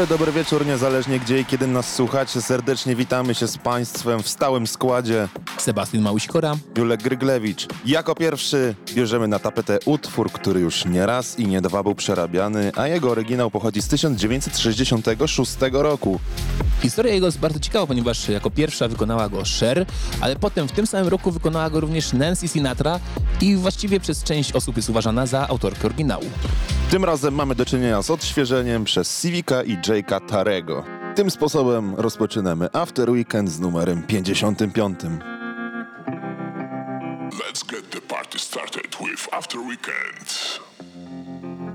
Dobry, dobry wieczór, niezależnie gdzie i kiedy nas słuchacie. Serdecznie witamy się z Państwem w stałym składzie. Sebastian Małysikora. Julek Gryglewicz. Jako pierwszy bierzemy na tapetę utwór, który już nie raz i nie dwa był przerabiany, a jego oryginał pochodzi z 1966 roku. Historia jego jest bardzo ciekawa, ponieważ jako pierwsza wykonała go Cher, ale potem w tym samym roku wykonała go również Nancy Sinatra i właściwie przez część osób jest uważana za autorkę oryginału. Tym razem mamy do czynienia z odświeżeniem przez Civica i Jake'a Tarego. Tym sposobem rozpoczynamy After Weekend z numerem 55. Let's get the party started with After Weekend.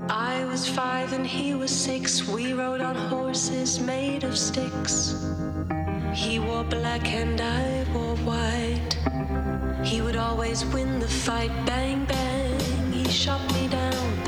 I was five and he was six. We rode on horses made of sticks. He wore black and I wore white. He would always win the fight. Bang, bang. He shot me down.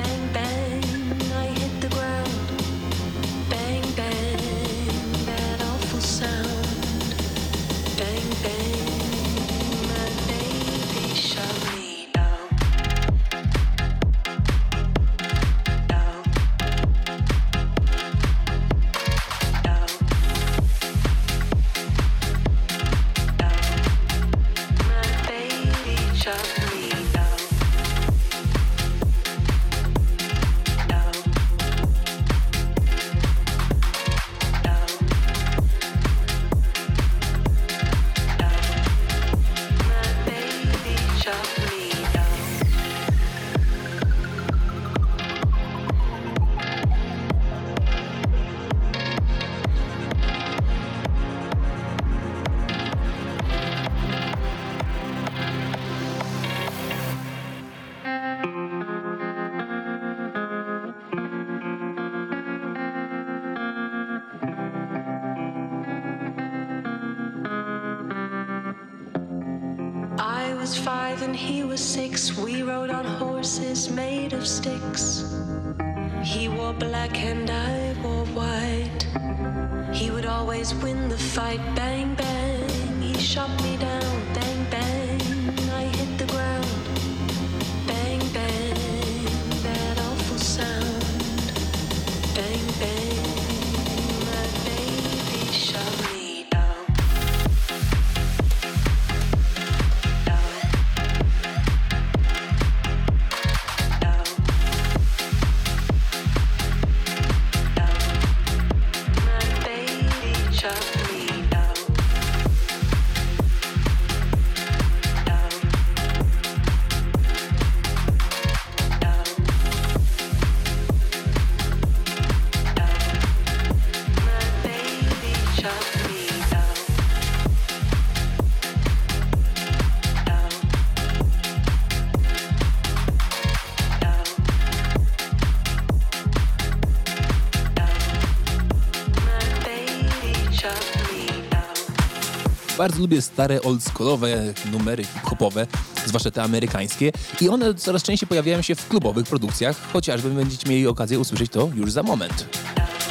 Bardzo lubię stare, oldschoolowe numery hip-hopowe, zwłaszcza te amerykańskie i one coraz częściej pojawiają się w klubowych produkcjach, chociażby będziecie mieli okazję usłyszeć to już za moment.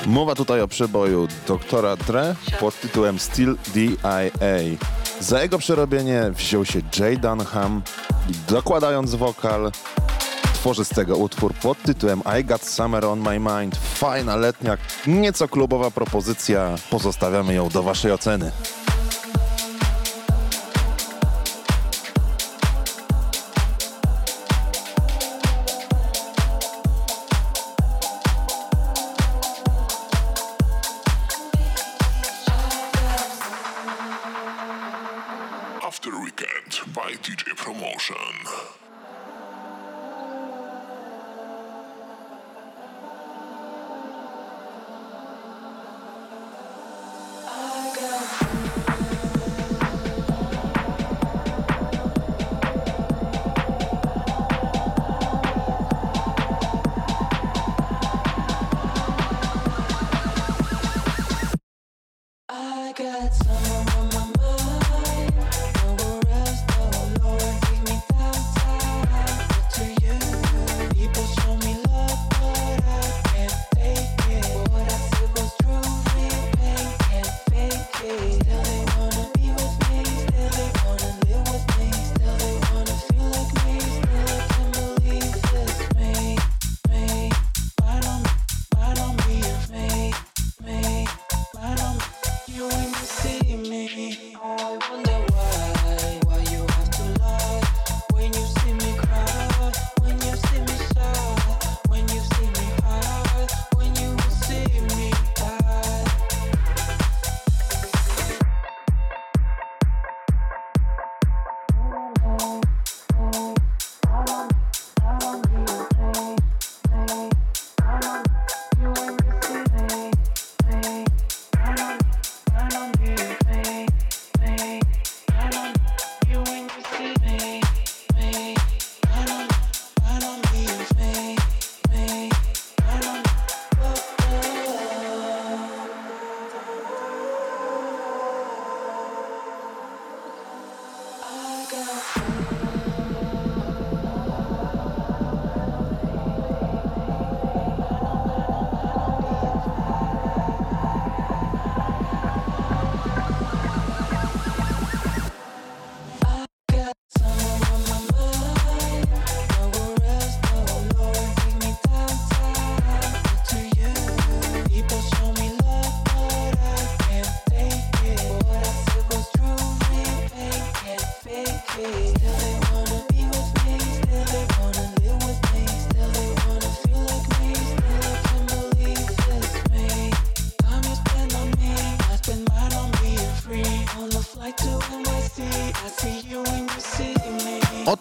Mowa tutaj o przeboju doktora Dre pod tytułem Still D.I.A. Za jego przerobienie wziął się Jay Dunham i dokładając wokal tworzy z tego utwór pod tytułem I Got Summer on My Mind. Fajna, letnia, nieco klubowa propozycja. Pozostawiamy ją do waszej oceny.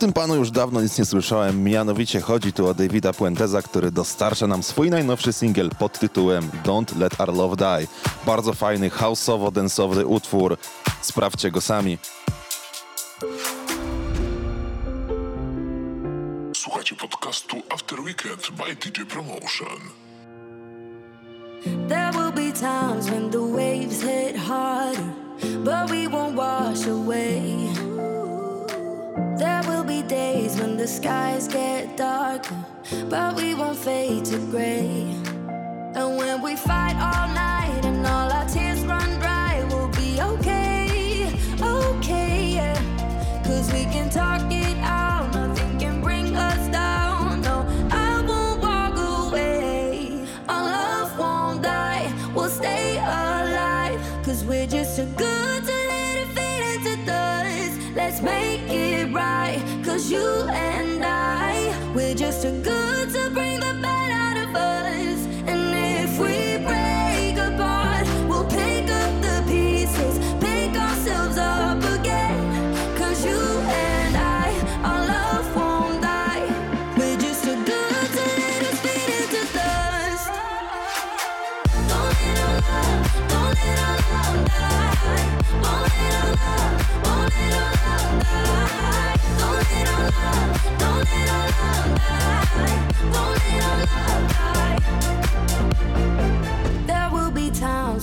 Tym panu już dawno nic nie słyszałem, mianowicie chodzi tu o Davida Puenteza, który dostarcza nam swój najnowszy singiel pod tytułem Don't Let Our Love Die. Bardzo fajny, houseowo-densowy utwór, sprawdźcie go sami. Słuchajcie podcastu After Weekend by DJ Promotion. There will be times when the waves hit harder, but we won't wash away. Days when the skies get darker, but we won't fade to gray. And when we fight all night and all our tears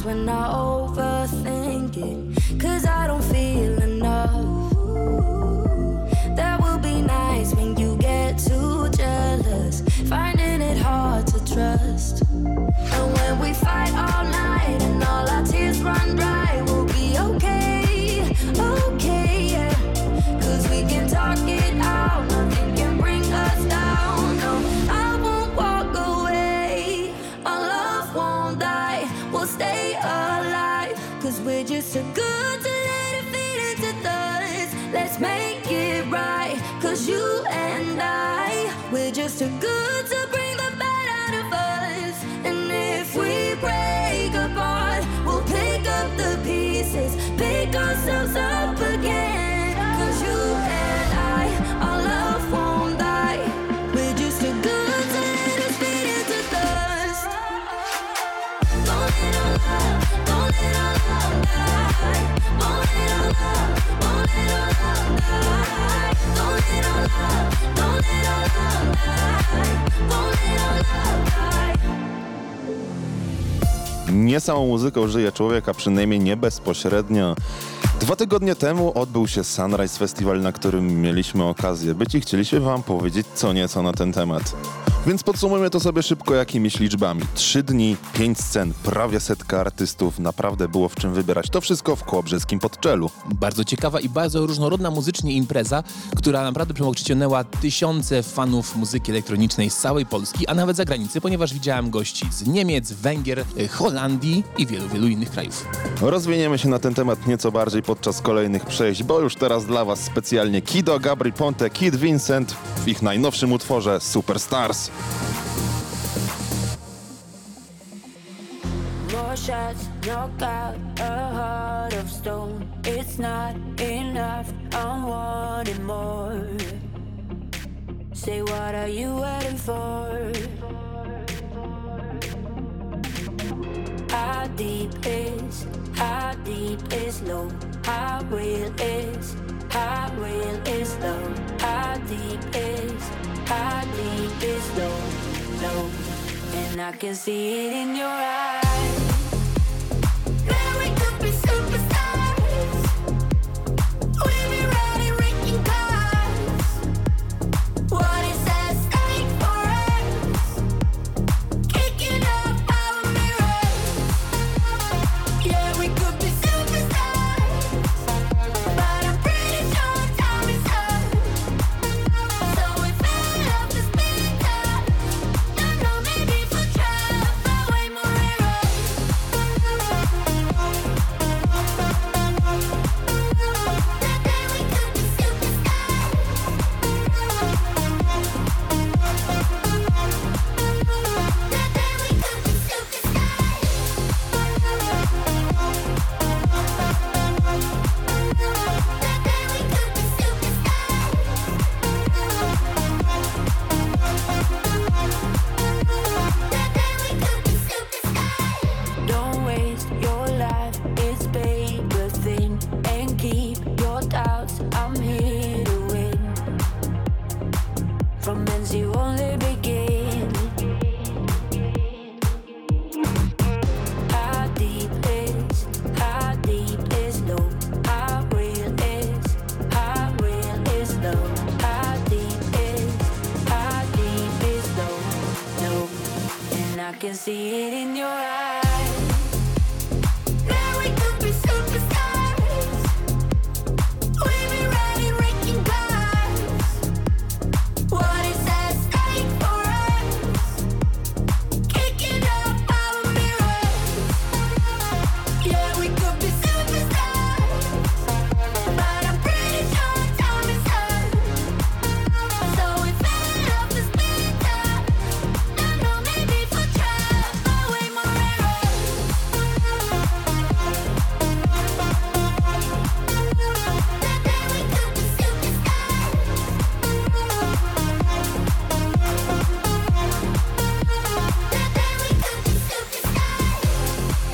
when I too good to bring the bad out of us. And if we break apart, we'll pick up the pieces, pick ourselves up again. Cause you and I, our love won't die. We're just too good to let us fade into dust. Don't let our love, don't let our love die. Won't let our love, won't let our love die. Nie samą muzyką żyje człowiek, a przynajmniej nie bezpośrednio. Dwa tygodnie temu odbył się Sunrise Festival, na którym mieliśmy okazję być i chcieliśmy wam powiedzieć co nieco na ten temat. Więc podsumujmy to sobie szybko jakimiś liczbami. Trzy dni, pięć scen, prawie setka artystów, naprawdę było w czym wybierać. To wszystko w Kołobrzeskim Podczelu. Bardzo ciekawa i bardzo różnorodna muzycznie impreza, która naprawdę przyciągnęła tysiące fanów muzyki elektronicznej z całej Polski, a nawet zagranicy, ponieważ widziałem gości z Niemiec, Węgier, y, Holandii i wielu, wielu innych krajów. Rozwiniemy się na ten temat nieco bardziej podczas kolejnych przejść, bo już teraz dla was specjalnie Kido, Gabri Ponte, Kid Vincent w ich najnowszym utworze Superstars. More shots, knock out a heart of stone. It's not enough, I'm wanting more. Say, what are you waiting for? How deep is, how deep is low? How real is, how real is love? How deep is, how deep is low, low? And I can see it in your eyes.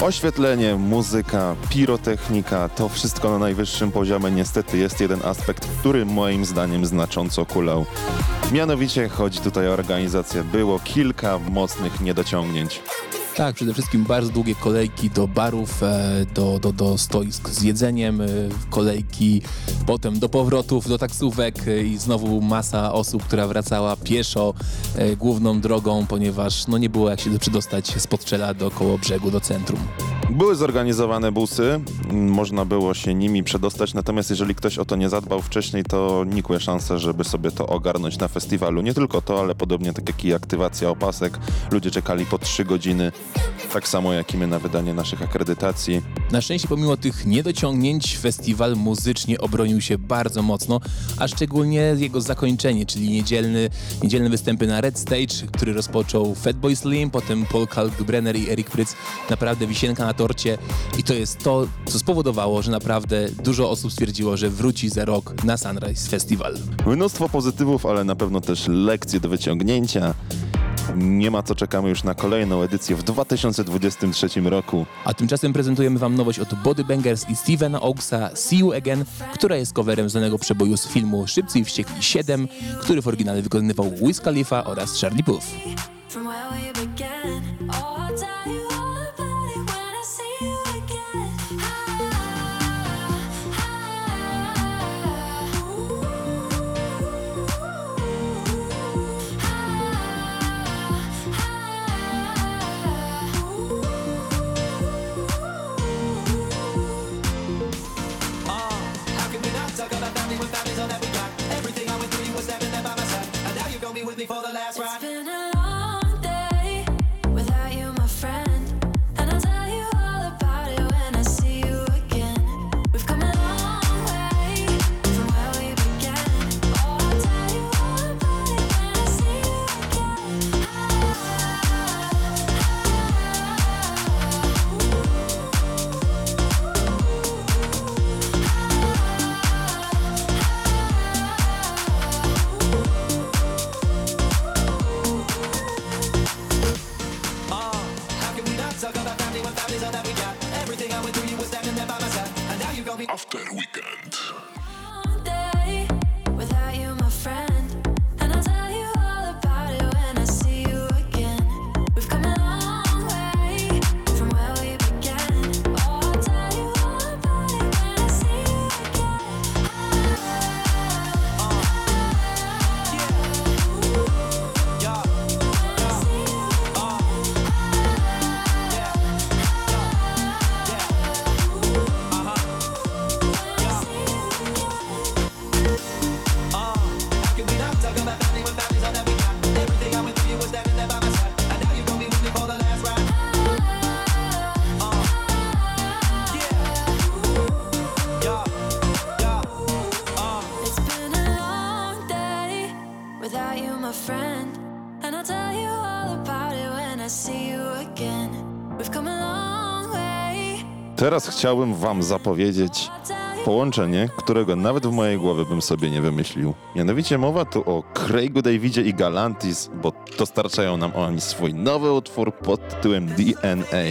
Oświetlenie, muzyka, pirotechnika, to wszystko na najwyższym poziomie. Niestety jest jeden aspekt, który moim zdaniem znacząco kulał. Mianowicie chodzi tutaj o organizację. Było kilka mocnych niedociągnięć. Tak, przede wszystkim bardzo długie kolejki do barów, e, do, do, do stoisk z jedzeniem, e, kolejki potem do powrotów, do taksówek e, i znowu masa osób, która wracała pieszo e, główną drogą, ponieważ no, nie było jak się przedostać z Podczela do koło brzegu, do centrum. Były zorganizowane busy, m, można było się nimi przedostać, natomiast jeżeli ktoś o to nie zadbał wcześniej, to nikłe szanse, żeby sobie to ogarnąć na festiwalu. Nie tylko to, ale podobnie tak jak i aktywacja opasek. Ludzie czekali po 3 godziny, tak samo jak i my na wydanie naszych akredytacji. Na szczęście pomimo tych niedociągnięć festiwal muzycznie obronił się bardzo mocno, a szczególnie jego zakończenie, czyli niedzielny, niedzielne występy na Red Stage, który rozpoczął Fatboy Slim, potem Paul Kalkbrenner i Eric Prytz. Naprawdę wisienka na torcie i to jest to, co spowodowało, że naprawdę dużo osób stwierdziło, że wróci za rok na Sunrise Festival. Mnóstwo pozytywów, ale na pewno też lekcje do wyciągnięcia. Nie ma co czekamy już na kolejną edycję w 2023 roku. A tymczasem prezentujemy wam nowość od Body Bangers i Stevena Oaksa See You Again, która jest coverem znanego przeboju z filmu Szybcy i Wściekli 7, który w oryginale wykonywał Wiz Khalifa oraz Charlie Puth. for the Teraz chciałbym wam zapowiedzieć połączenie, którego nawet w mojej głowie bym sobie nie wymyślił. Mianowicie mowa tu o Craigu Davidzie i Galantis, bo dostarczają nam oni swój nowy utwór pod tytułem DNA.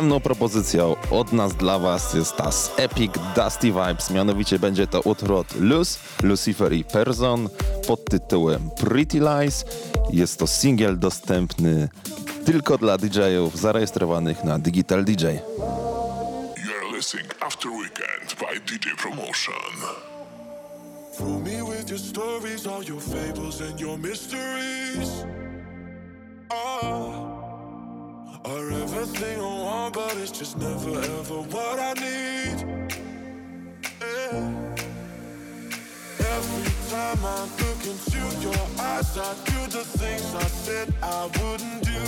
Następną propozycją od nas dla was jest ta z Epic Dusty Vibes, mianowicie będzie to utwór od Luz, Lucifer i Person pod tytułem Pretty Lies. Jest to singiel dostępny tylko dla DJ-ów zarejestrowanych na Digital DJ. You're listening After Weekend by DJ Promotion. Fool me with your stories, all your fables and your mysteries. Oh, are everything Want, but it's just never ever what I need. Yeah. Every time I look into your eyes, I do the things I said I wouldn't do.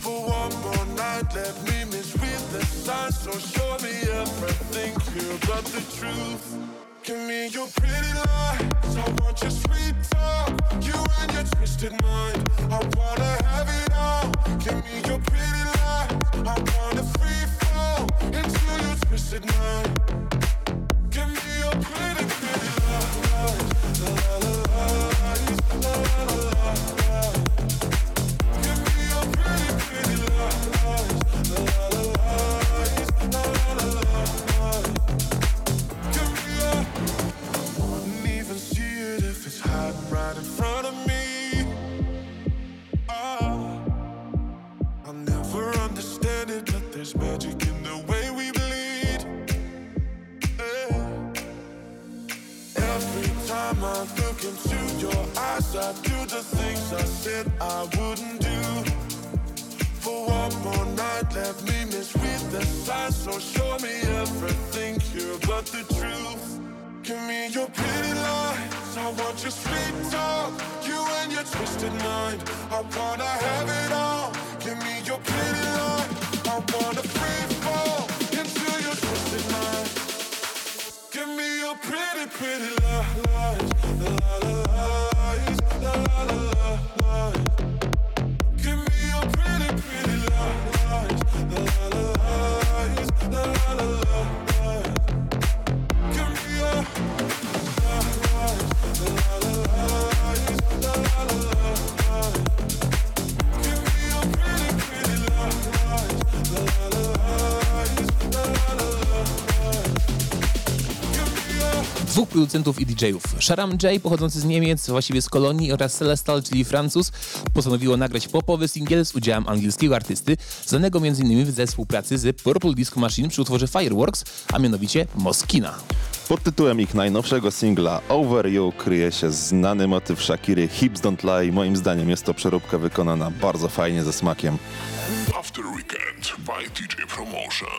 For one more night, let me misread the signs. So show me everything clear but the truth. Give me your pretty lies. I want your sweet talk. You and your twisted mind. I wanna have it all. Give me your pretty lies. I wanna free fall into your twisted mind. Give me your pretty, pretty lies. Into your eyes, I do the things I said I wouldn't do. For one more night, let me misread the signs. So show me everything here but the truth. Give me your pretty lies. I want your sweet talk. You and your twisted mind. I wanna have it all. Give me your pretty lies. I wanna free fall into your twisted mind. Pretty, pretty li- lies. La la lies. La la lies. Producentów i DJ-ów. Sharam J, pochodzący z Niemiec, właściwie z Kolonii, oraz Celestal, czyli Francuz, postanowiło nagrać popowy singiel z udziałem angielskiego artysty, znanego m.in. ze współpracy z Purple Disco Machine przy utworze Fireworks, a mianowicie Moskina. Pod tytułem ich najnowszego singla Over You kryje się znany motyw Shakiry Hips Don't Lie. Moim zdaniem jest to przeróbka wykonana bardzo fajnie, ze smakiem. After Weekend by DJ Promotion.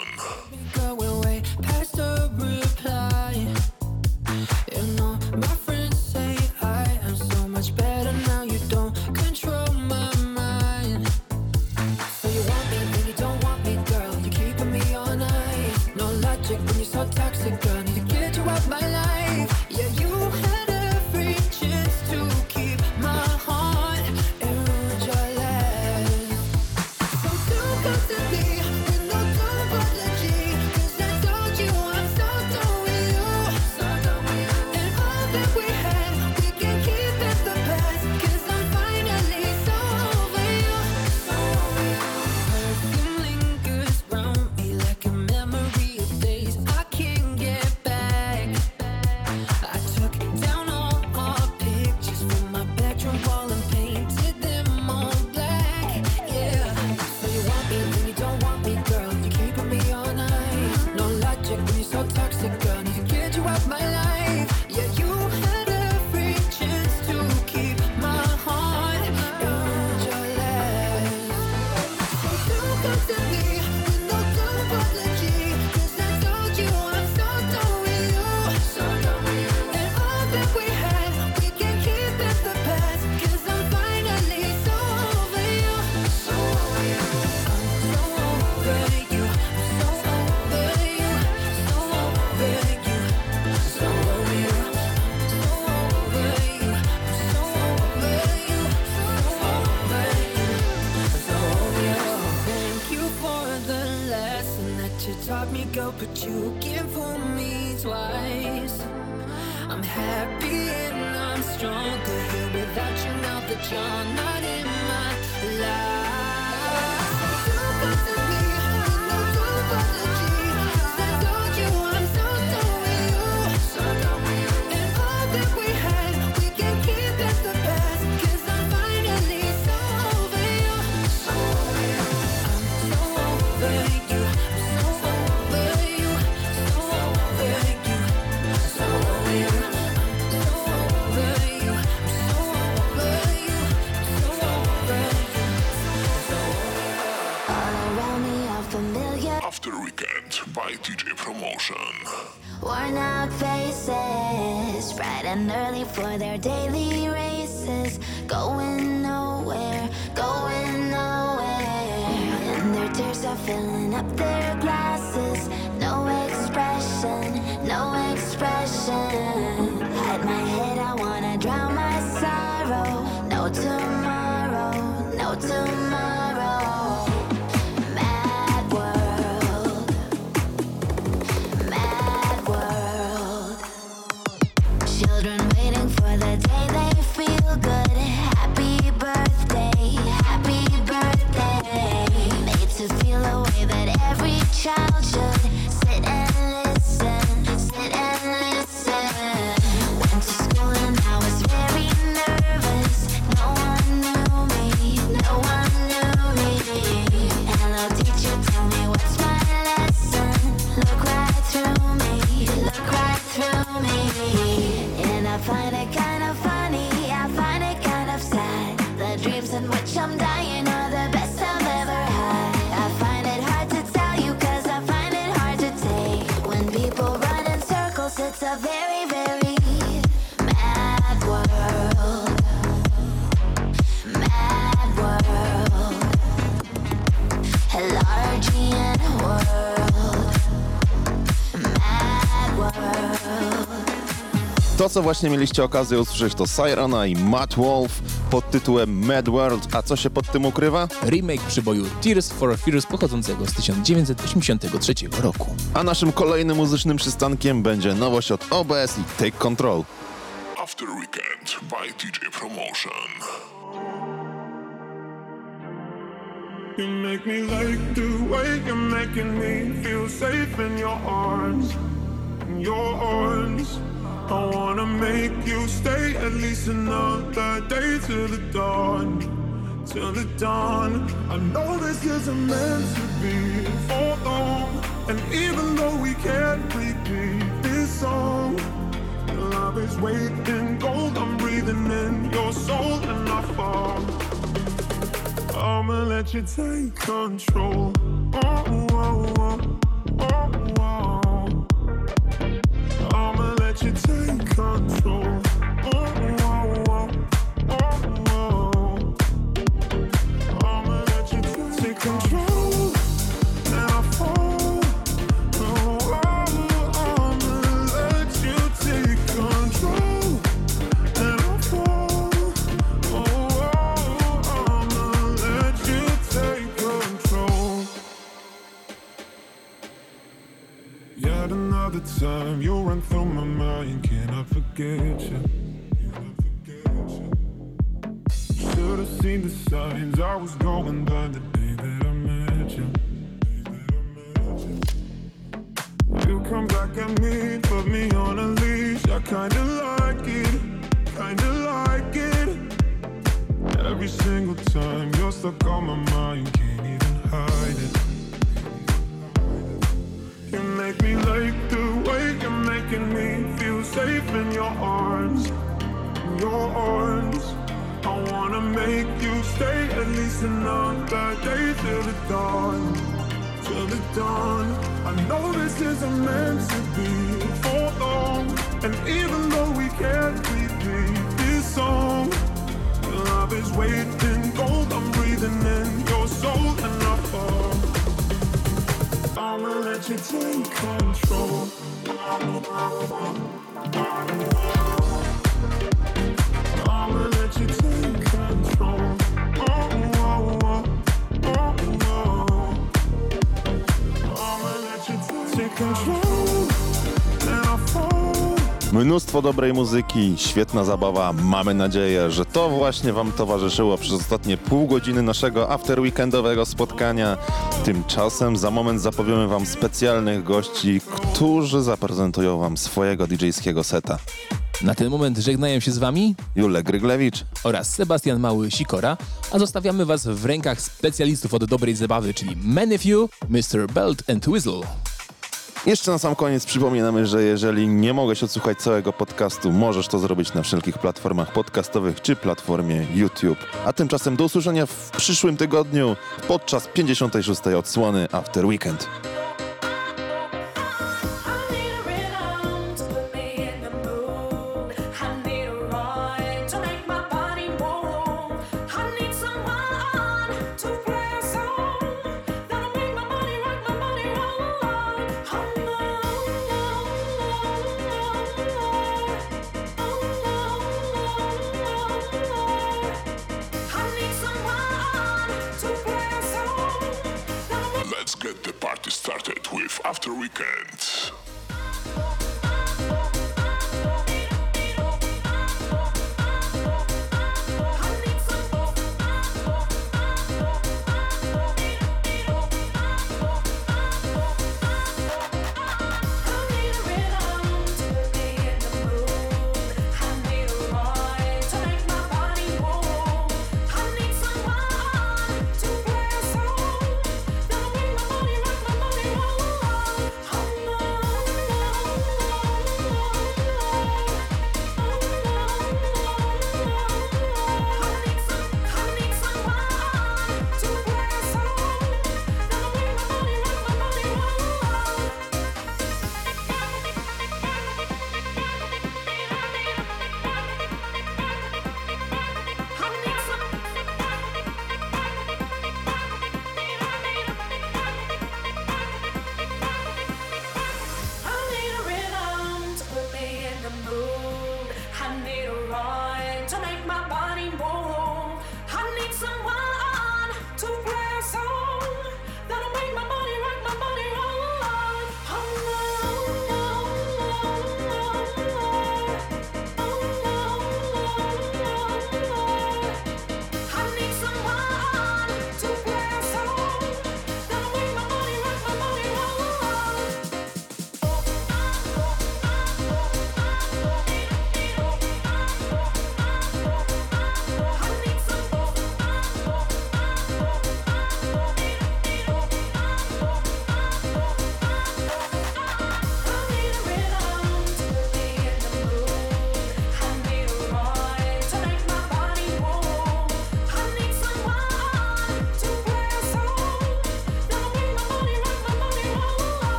Co właśnie mieliście okazję usłyszeć, to Sirena i Matt Wolf pod tytułem Mad World. A co się pod tym ukrywa? Remake przyboju Tears for Fears pochodzącego z 1983 roku. A naszym kolejnym muzycznym przystankiem będzie nowość od OBS i Take Control. After Weekend by DJ Promotion. You make me like the way you're making me feel safe in your arms, in your arms. I make you stay at least another day till the dawn, till the dawn. I know this isn't meant to be for long, and even though we can't repeat this song, the love is waiting gold. I'm breathing in your soul, and I fall. I'ma let you take control. Oh, oh, oh. take control. the time you run through my mind. Can I forget you? Should've seen the signs I was going by the day that I met you. You come back at me, put me on a leash. I kinda like it, kinda like it. Every single time you're stuck on my mind, can't even hide it. You make me like the way you're making me feel safe in your arms, in your arms. I wanna make you stay at least another day till the dawn, till the dawn. I know this isn't meant to be for long, and even though we can't repeat this song. Love is waiting gold. I'm breathing in your soul. I'ma let you take control. Mnóstwo dobrej muzyki, świetna zabawa. Mamy nadzieję, że to właśnie Wam towarzyszyło przez ostatnie pół godziny naszego after weekendowego spotkania. Tymczasem za moment zapowiemy Wam specjalnych gości, którzy zaprezentują Wam swojego DJ-skiego seta. Na ten moment żegnają się z wami Julek Gryglewicz, oraz Sebastian Mały-Sikora, a zostawiamy was w rękach specjalistów od dobrej zabawy, czyli Manifew, Mr. Belt and Whistle. Jeszcze na sam koniec przypominamy, że jeżeli nie mogłeś odsłuchać całego podcastu, możesz to zrobić na wszelkich platformach podcastowych czy platformie YouTube. A tymczasem do usłyszenia w przyszłym tygodniu podczas 56. odsłony After Weekend. Started with After Weekend.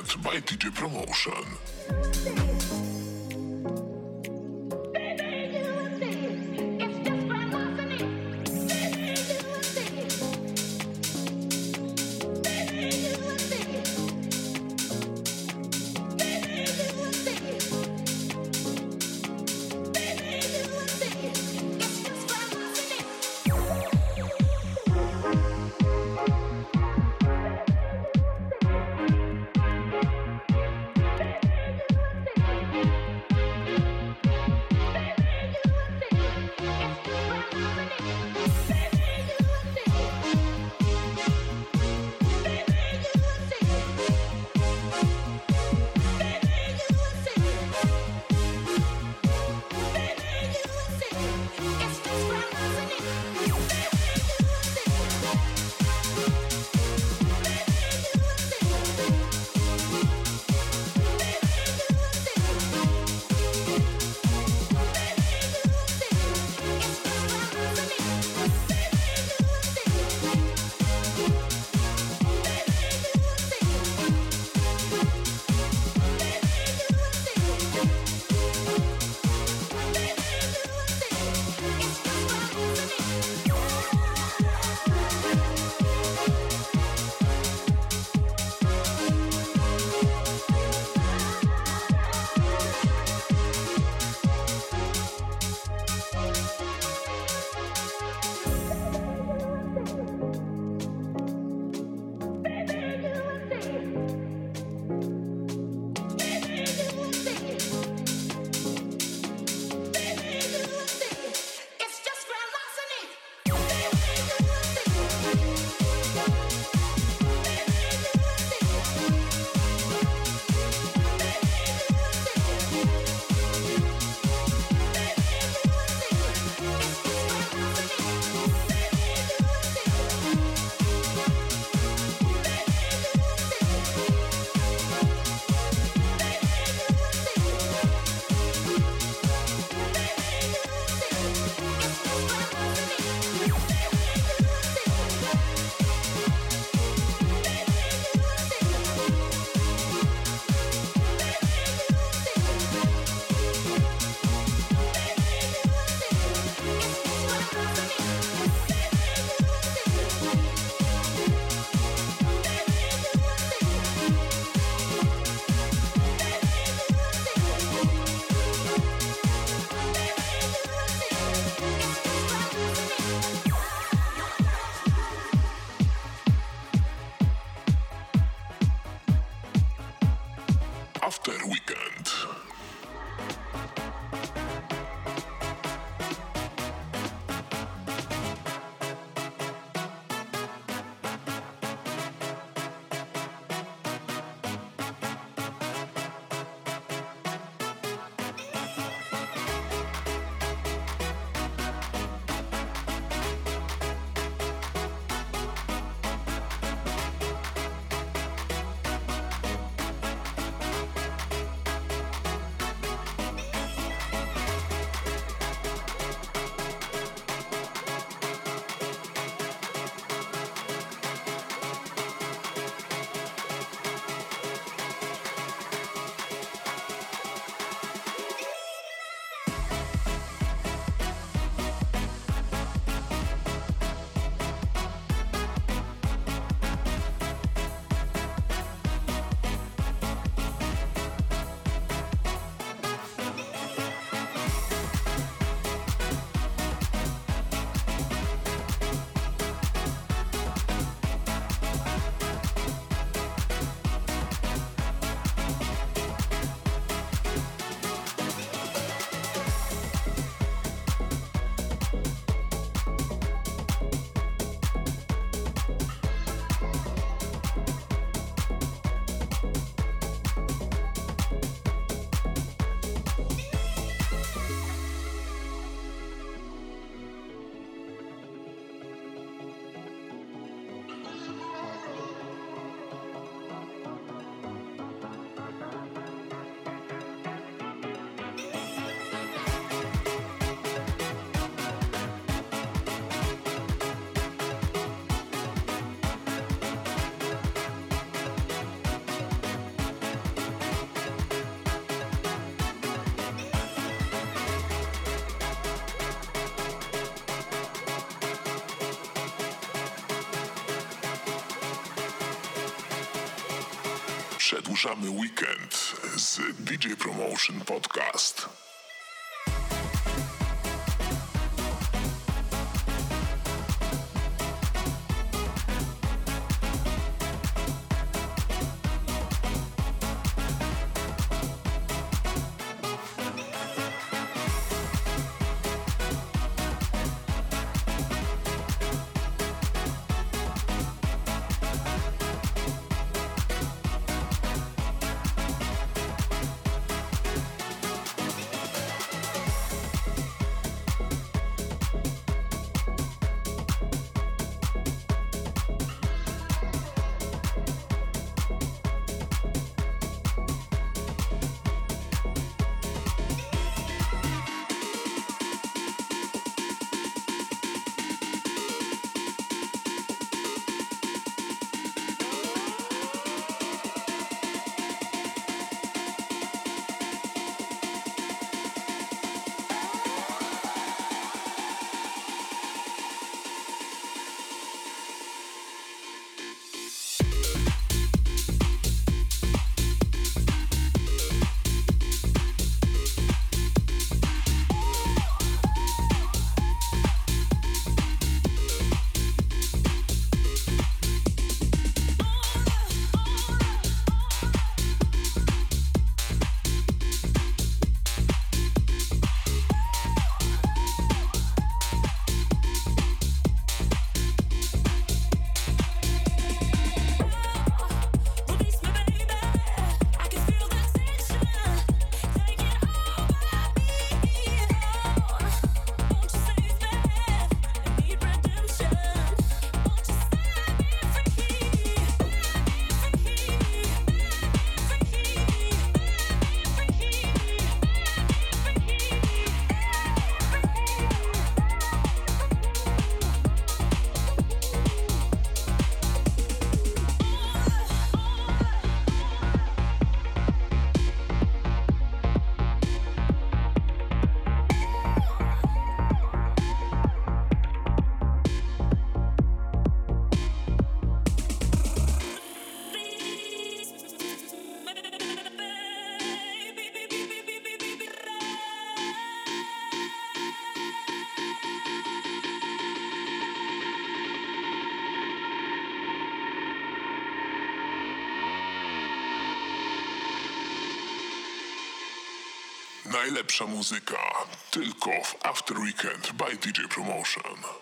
By DJ Promotion. Przedłużamy weekend z DJ Promotion Podcast. Najlepsza muzyka tylko w After Weekend by DJ Promotion.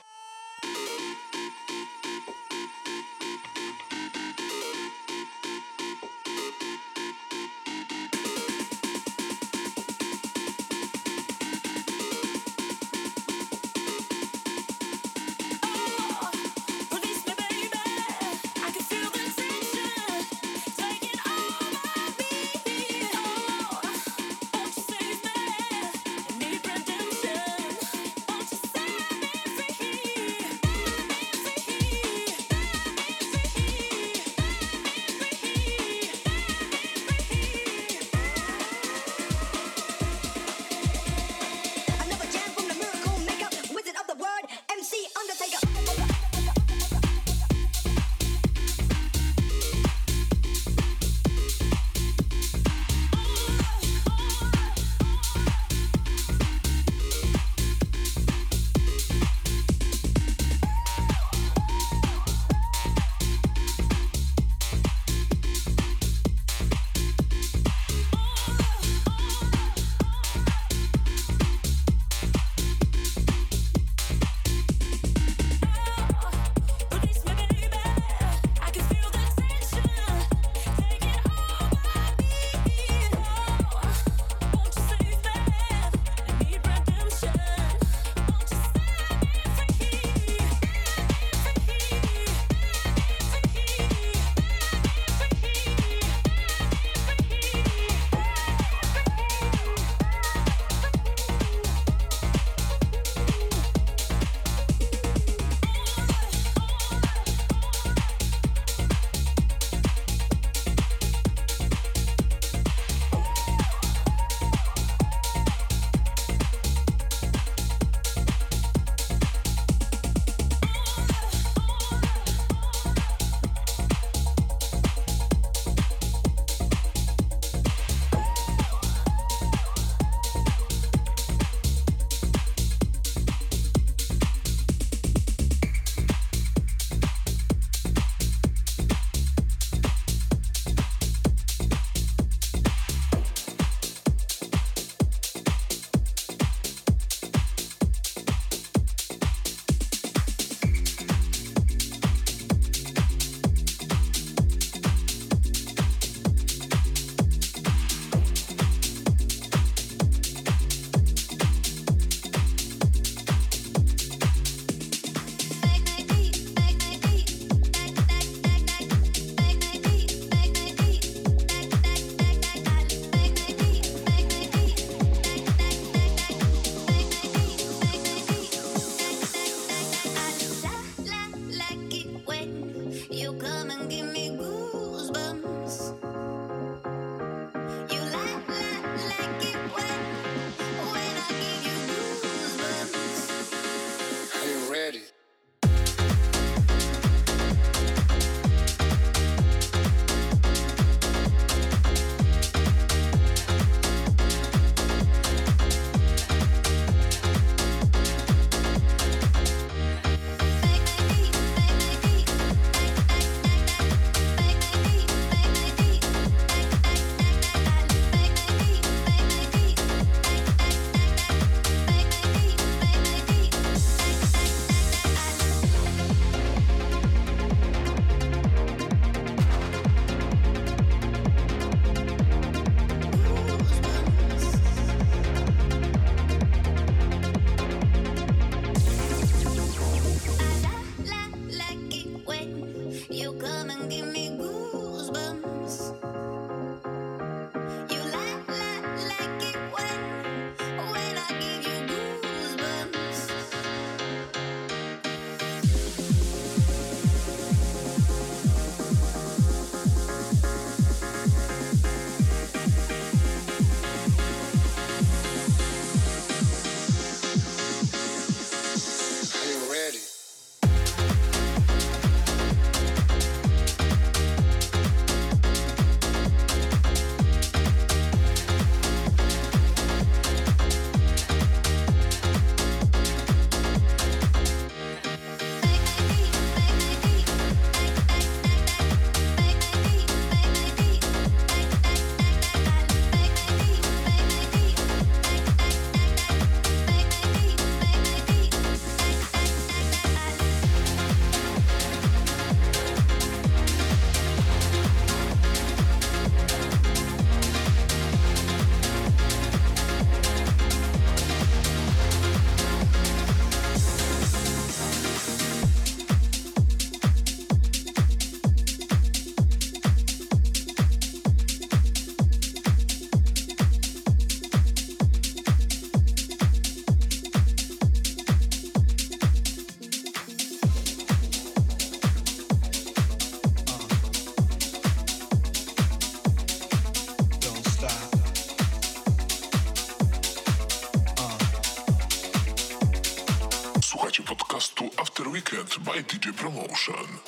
By DJ Promotion.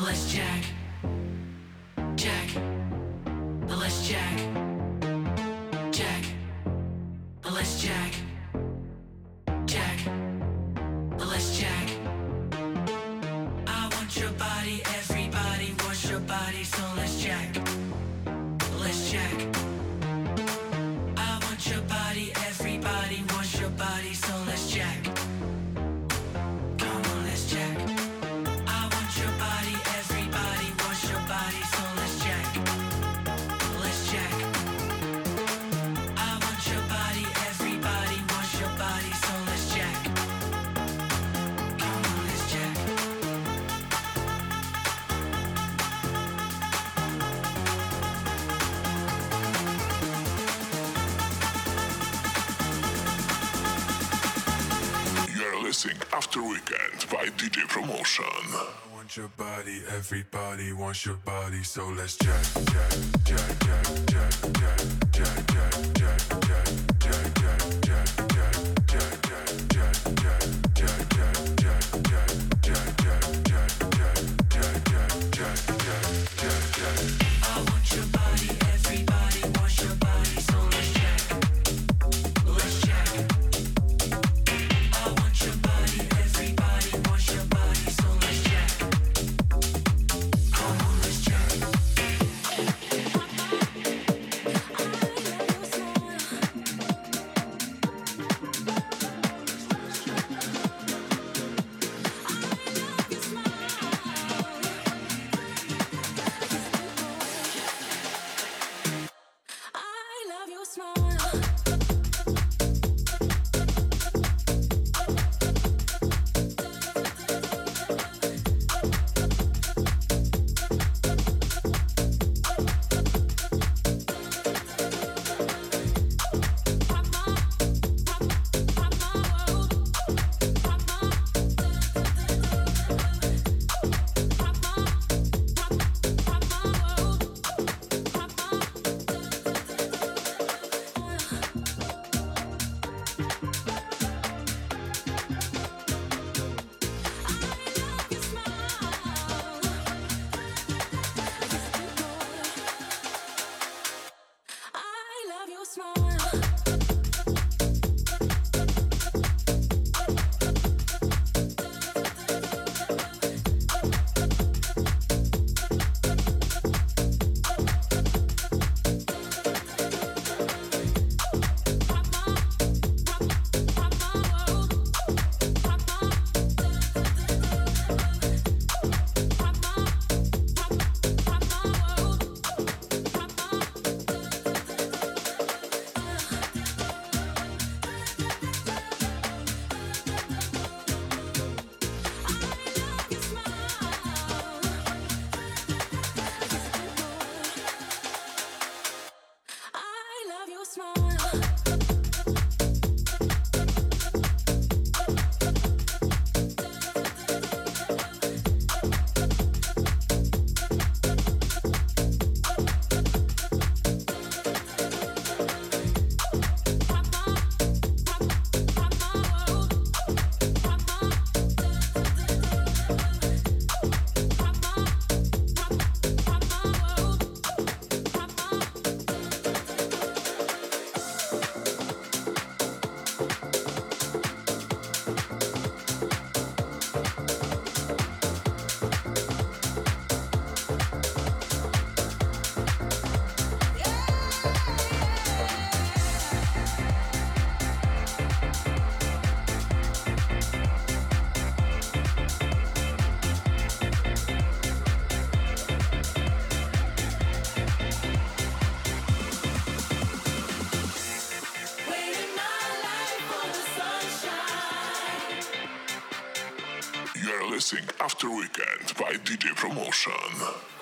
Let's check. dancing after weekend by DJ Promotion. I want your body, everybody wants your body, so let's jack, jack, jack, jack, jack, jack, jack. small After Weekend by DJ Promotion.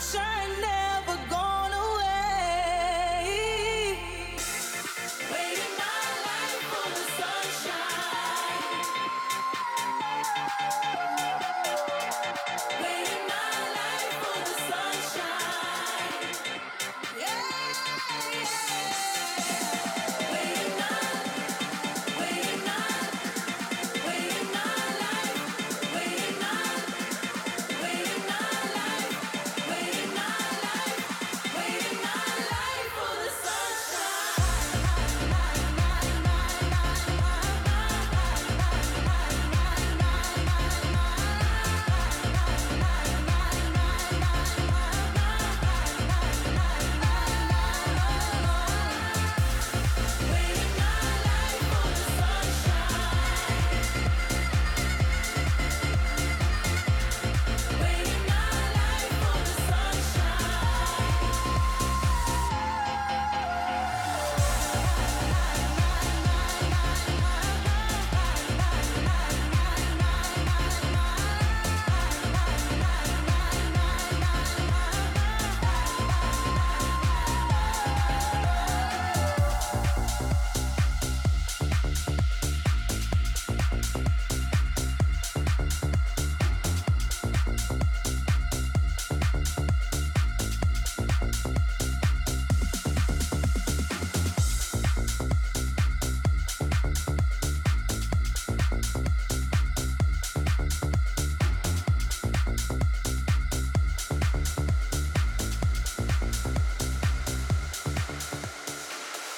sunshine.